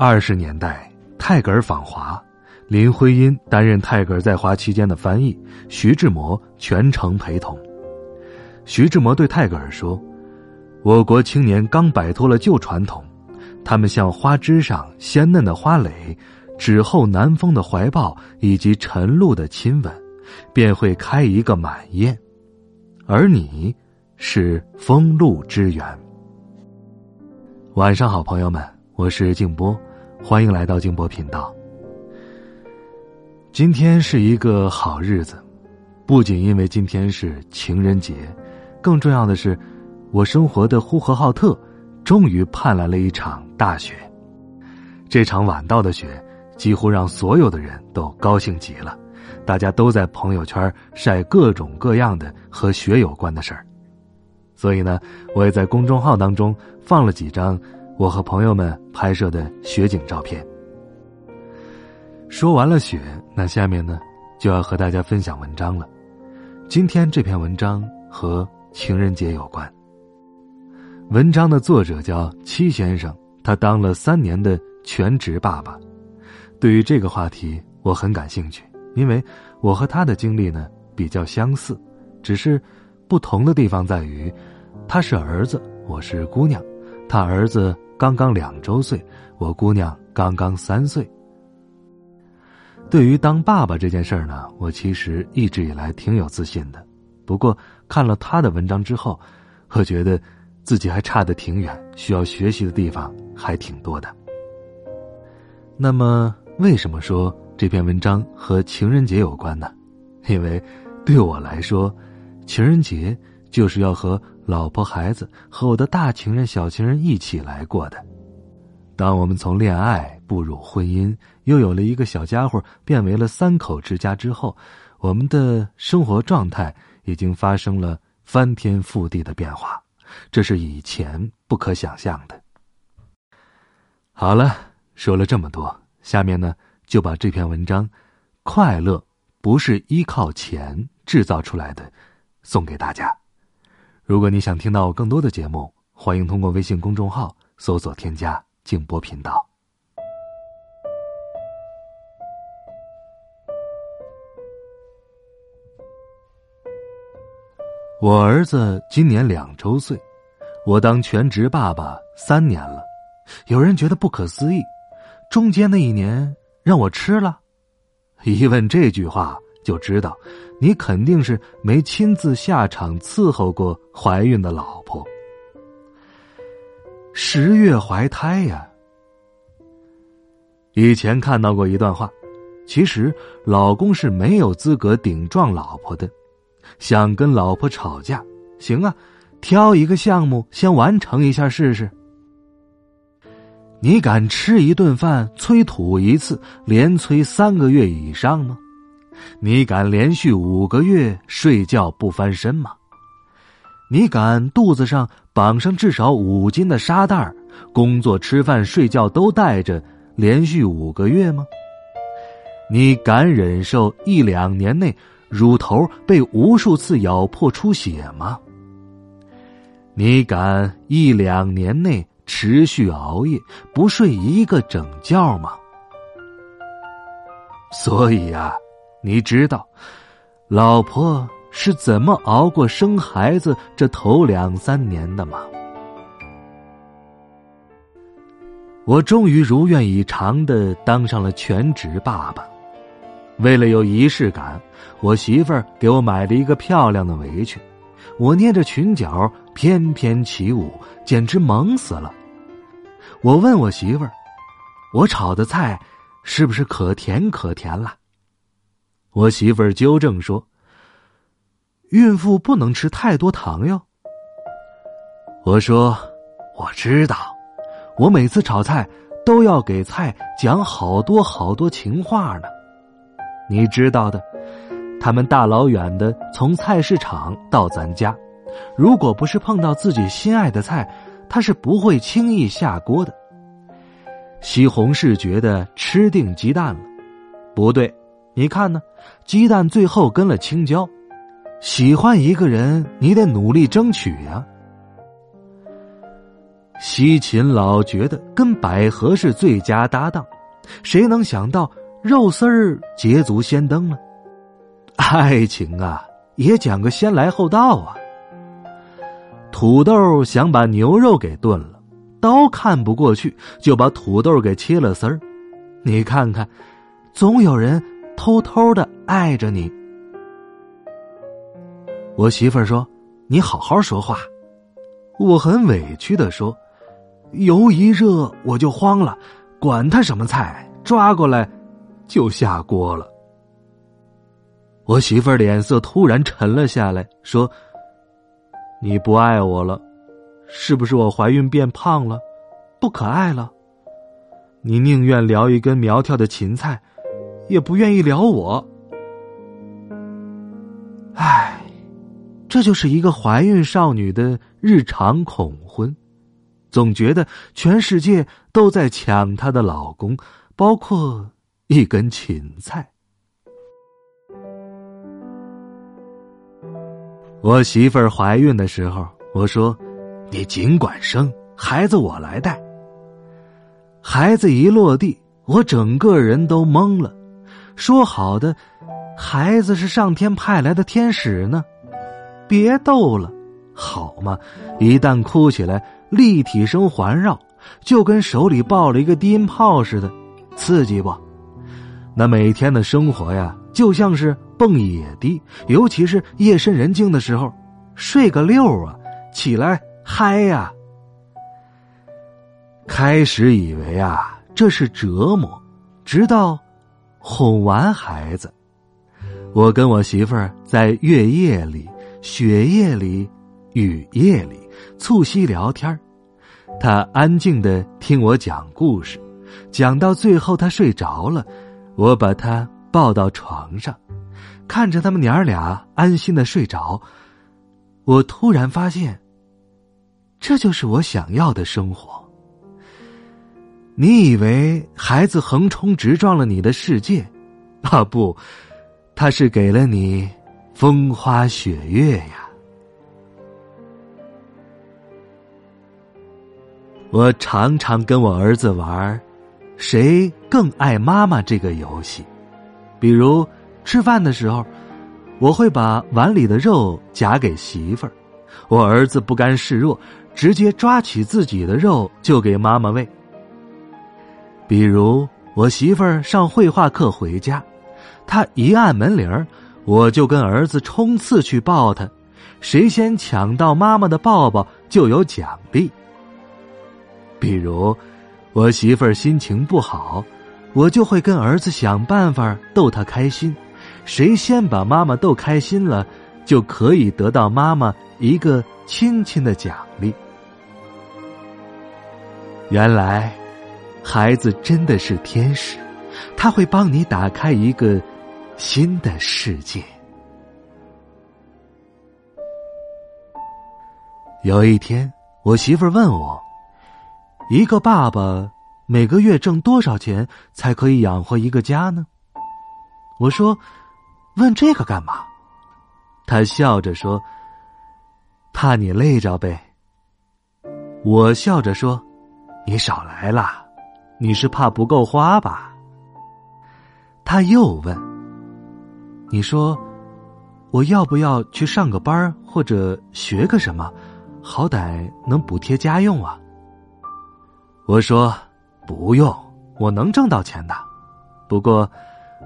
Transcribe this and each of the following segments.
二十年代，泰戈尔访华，林徽因担任泰戈尔在华期间的翻译，徐志摩全程陪同。徐志摩对泰戈尔说：“我国青年刚摆脱了旧传统，他们像花枝上鲜嫩的花蕾，纸后南风的怀抱以及晨露的亲吻，便会开一个满宴。而你，是风露之源。”晚上好，朋友们，我是静波。欢迎来到静波频道。今天是一个好日子，不仅因为今天是情人节，更重要的是，我生活的呼和浩特终于盼来了一场大雪。这场晚到的雪几乎让所有的人都高兴极了，大家都在朋友圈晒各种各样的和雪有关的事儿。所以呢，我也在公众号当中放了几张。我和朋友们拍摄的雪景照片。说完了雪，那下面呢，就要和大家分享文章了。今天这篇文章和情人节有关。文章的作者叫戚先生，他当了三年的全职爸爸。对于这个话题，我很感兴趣，因为我和他的经历呢比较相似，只是不同的地方在于，他是儿子，我是姑娘，他儿子。刚刚两周岁，我姑娘刚刚三岁。对于当爸爸这件事儿呢，我其实一直以来挺有自信的。不过看了他的文章之后，我觉得自己还差得挺远，需要学习的地方还挺多的。那么，为什么说这篇文章和情人节有关呢？因为对我来说，情人节就是要和。老婆、孩子和我的大情人、小情人一起来过的。当我们从恋爱步入婚姻，又有了一个小家伙，变为了三口之家之后，我们的生活状态已经发生了翻天覆地的变化，这是以前不可想象的。好了，说了这么多，下面呢就把这篇文章《快乐不是依靠钱制造出来的》送给大家。如果你想听到更多的节目，欢迎通过微信公众号搜索添加“静波频道”。我儿子今年两周岁，我当全职爸爸三年了。有人觉得不可思议，中间那一年让我吃了。一问这句话。就知道，你肯定是没亲自下场伺候过怀孕的老婆。十月怀胎呀！以前看到过一段话，其实老公是没有资格顶撞老婆的。想跟老婆吵架，行啊，挑一个项目先完成一下试试。你敢吃一顿饭催吐一次，连催三个月以上吗？你敢连续五个月睡觉不翻身吗？你敢肚子上绑上至少五斤的沙袋工作、吃饭、睡觉都带着，连续五个月吗？你敢忍受一两年内乳头被无数次咬破出血吗？你敢一两年内持续熬夜不睡一个整觉吗？所以呀。你知道，老婆是怎么熬过生孩子这头两三年的吗？我终于如愿以偿的当上了全职爸爸。为了有仪式感，我媳妇儿给我买了一个漂亮的围裙，我捏着裙角翩翩起舞，简直萌死了。我问我媳妇儿：“我炒的菜是不是可甜可甜了？”我媳妇儿纠正说：“孕妇不能吃太多糖哟。”我说：“我知道，我每次炒菜都要给菜讲好多好多情话呢。你知道的，他们大老远的从菜市场到咱家，如果不是碰到自己心爱的菜，他是不会轻易下锅的。西红柿觉得吃定鸡蛋了，不对，你看呢？鸡蛋最后跟了青椒。喜欢一个人，你得努力争取呀。西芹老觉得跟百合是最佳搭档，谁能想到肉丝儿捷足先登呢？爱情啊，也讲个先来后到啊。土豆想把牛肉给炖了，刀看不过去，就把土豆给切了丝儿。你看看，总有人偷偷的爱着你。我媳妇儿说：“你好好说话。”我很委屈的说：“油一热我就慌了，管他什么菜，抓过来就下锅了。”我媳妇儿脸色突然沉了下来，说：“你不爱我了，是不是我怀孕变胖了，不可爱了？你宁愿聊一根苗条的芹菜，也不愿意聊我。”唉这就是一个怀孕少女的日常恐婚，总觉得全世界都在抢她的老公，包括一根芹菜。我媳妇儿怀孕的时候，我说：“你尽管生，孩子我来带。”孩子一落地，我整个人都懵了。说好的，孩子是上天派来的天使呢？别逗了，好吗？一旦哭起来，立体声环绕，就跟手里抱了一个低音炮似的，刺激不？那每天的生活呀，就像是蹦野迪，尤其是夜深人静的时候，睡个溜啊，起来嗨呀。开始以为啊，这是折磨，直到哄完孩子，我跟我媳妇儿在月夜里。雪夜里，雨夜里，促膝聊天她安静的听我讲故事，讲到最后她睡着了，我把她抱到床上，看着他们娘俩安心的睡着，我突然发现，这就是我想要的生活。你以为孩子横冲直撞了你的世界，啊不，他是给了你。风花雪月呀！我常常跟我儿子玩“谁更爱妈妈”这个游戏。比如吃饭的时候，我会把碗里的肉夹给媳妇儿，我儿子不甘示弱，直接抓起自己的肉就给妈妈喂。比如我媳妇儿上绘画课回家，她一按门铃儿。我就跟儿子冲刺去抱她，谁先抢到妈妈的抱抱就有奖励。比如，我媳妇儿心情不好，我就会跟儿子想办法逗她开心，谁先把妈妈逗开心了，就可以得到妈妈一个亲亲的奖励。原来，孩子真的是天使，他会帮你打开一个。新的世界。有一天，我媳妇儿问我：“一个爸爸每个月挣多少钱才可以养活一个家呢？”我说：“问这个干嘛？”他笑着说：“怕你累着呗。”我笑着说：“你少来了，你是怕不够花吧？”他又问。你说，我要不要去上个班或者学个什么，好歹能补贴家用啊？我说不用，我能挣到钱的。不过，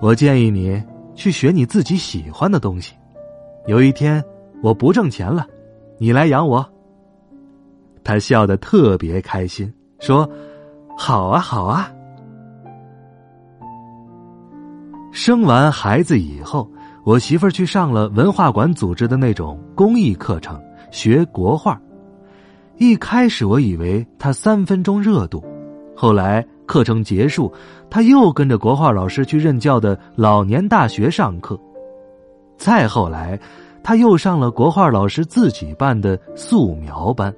我建议你去学你自己喜欢的东西。有一天我不挣钱了，你来养我。他笑得特别开心，说：“好啊，好啊。”生完孩子以后，我媳妇儿去上了文化馆组织的那种公益课程，学国画。一开始我以为她三分钟热度，后来课程结束，他又跟着国画老师去任教的老年大学上课。再后来，他又上了国画老师自己办的素描班。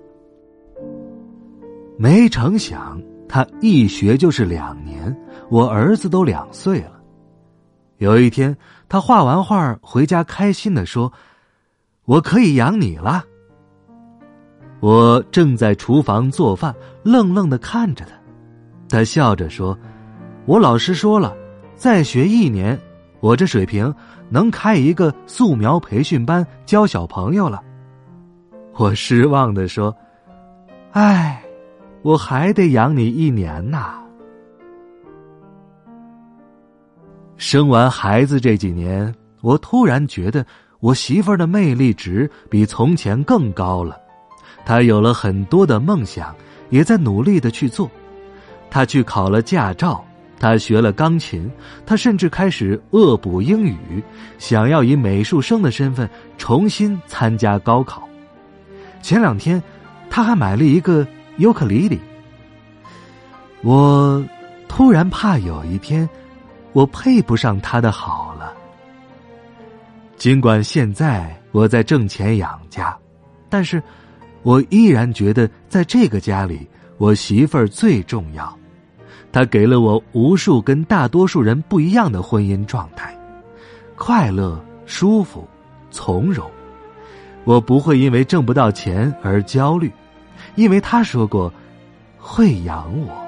没成想，他一学就是两年，我儿子都两岁了。有一天，他画完画回家，开心的说：“我可以养你了。”我正在厨房做饭，愣愣的看着他。他笑着说：“我老师说了，再学一年，我这水平能开一个素描培训班教小朋友了。”我失望的说：“唉，我还得养你一年呐。”生完孩子这几年，我突然觉得我媳妇儿的魅力值比从前更高了。她有了很多的梦想，也在努力的去做。她去考了驾照，她学了钢琴，她甚至开始恶补英语，想要以美术生的身份重新参加高考。前两天，他还买了一个尤克里里。我突然怕有一天，我配不上他的好了。尽管现在我在挣钱养家，但是，我依然觉得在这个家里，我媳妇儿最重要。她给了我无数跟大多数人不一样的婚姻状态，快乐、舒服、从容。我不会因为挣不到钱而焦虑，因为他说过会养我。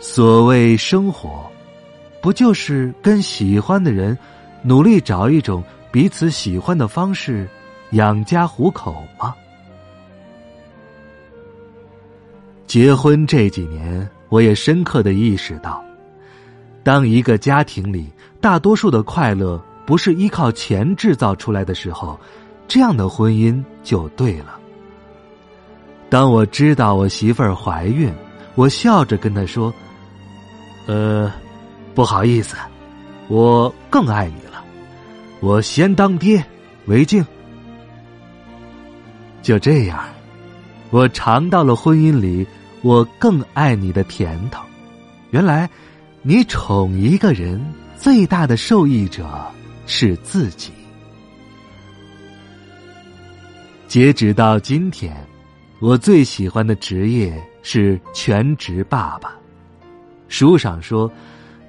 所谓生活，不就是跟喜欢的人努力找一种彼此喜欢的方式养家糊口吗？结婚这几年，我也深刻的意识到，当一个家庭里大多数的快乐不是依靠钱制造出来的时候，这样的婚姻就对了。当我知道我媳妇儿怀孕，我笑着跟她说：“呃，不好意思，我更爱你了，我先当爹为敬。”就这样，我尝到了婚姻里。我更爱你的甜头。原来，你宠一个人最大的受益者是自己。截止到今天，我最喜欢的职业是全职爸爸。书上说，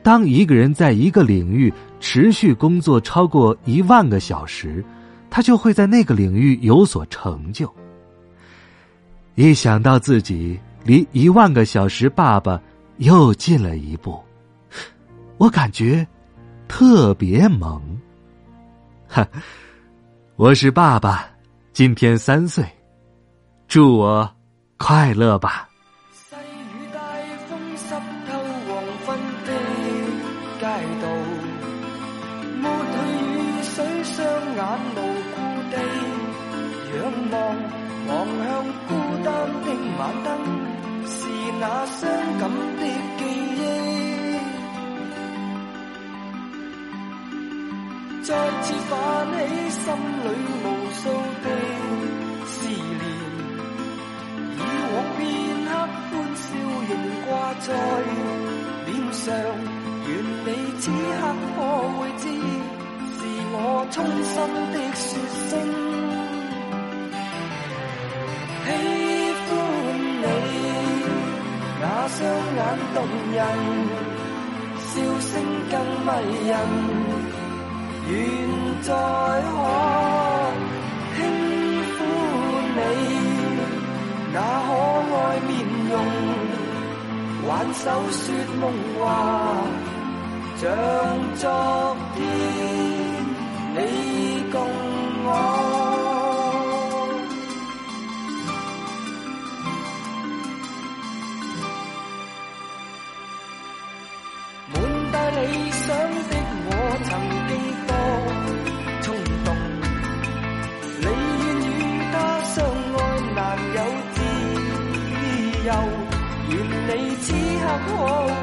当一个人在一个领域持续工作超过一万个小时，他就会在那个领域有所成就。一想到自己。离一万个小时，爸爸又近了一步，我感觉特别萌。哈，我是爸爸，今天三岁，祝我快乐吧。细雨大风湿透黄昏的街道，抹去雨水，双眼无故地仰望，望向孤单的晚灯。是那伤感的记忆，再次泛起心里无数的在脸上，愿你此刻可会知，是我衷心的说声。双眼动人，笑声更迷人。愿再可轻抚你那，挽手说梦话，像昨天你共我。我。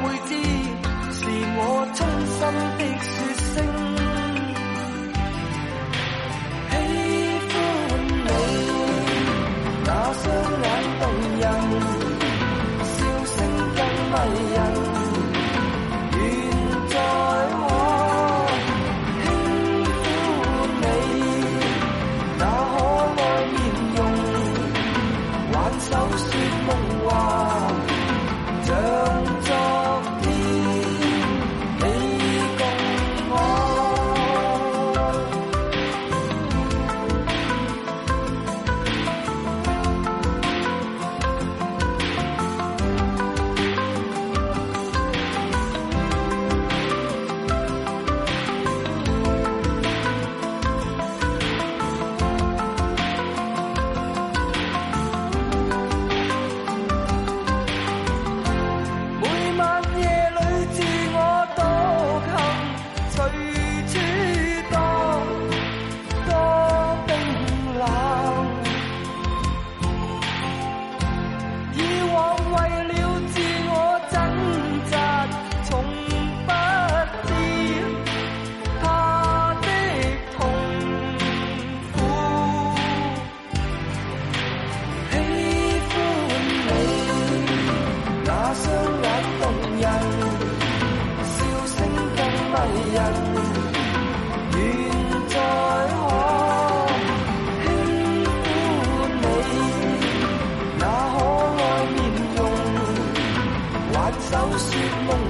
手说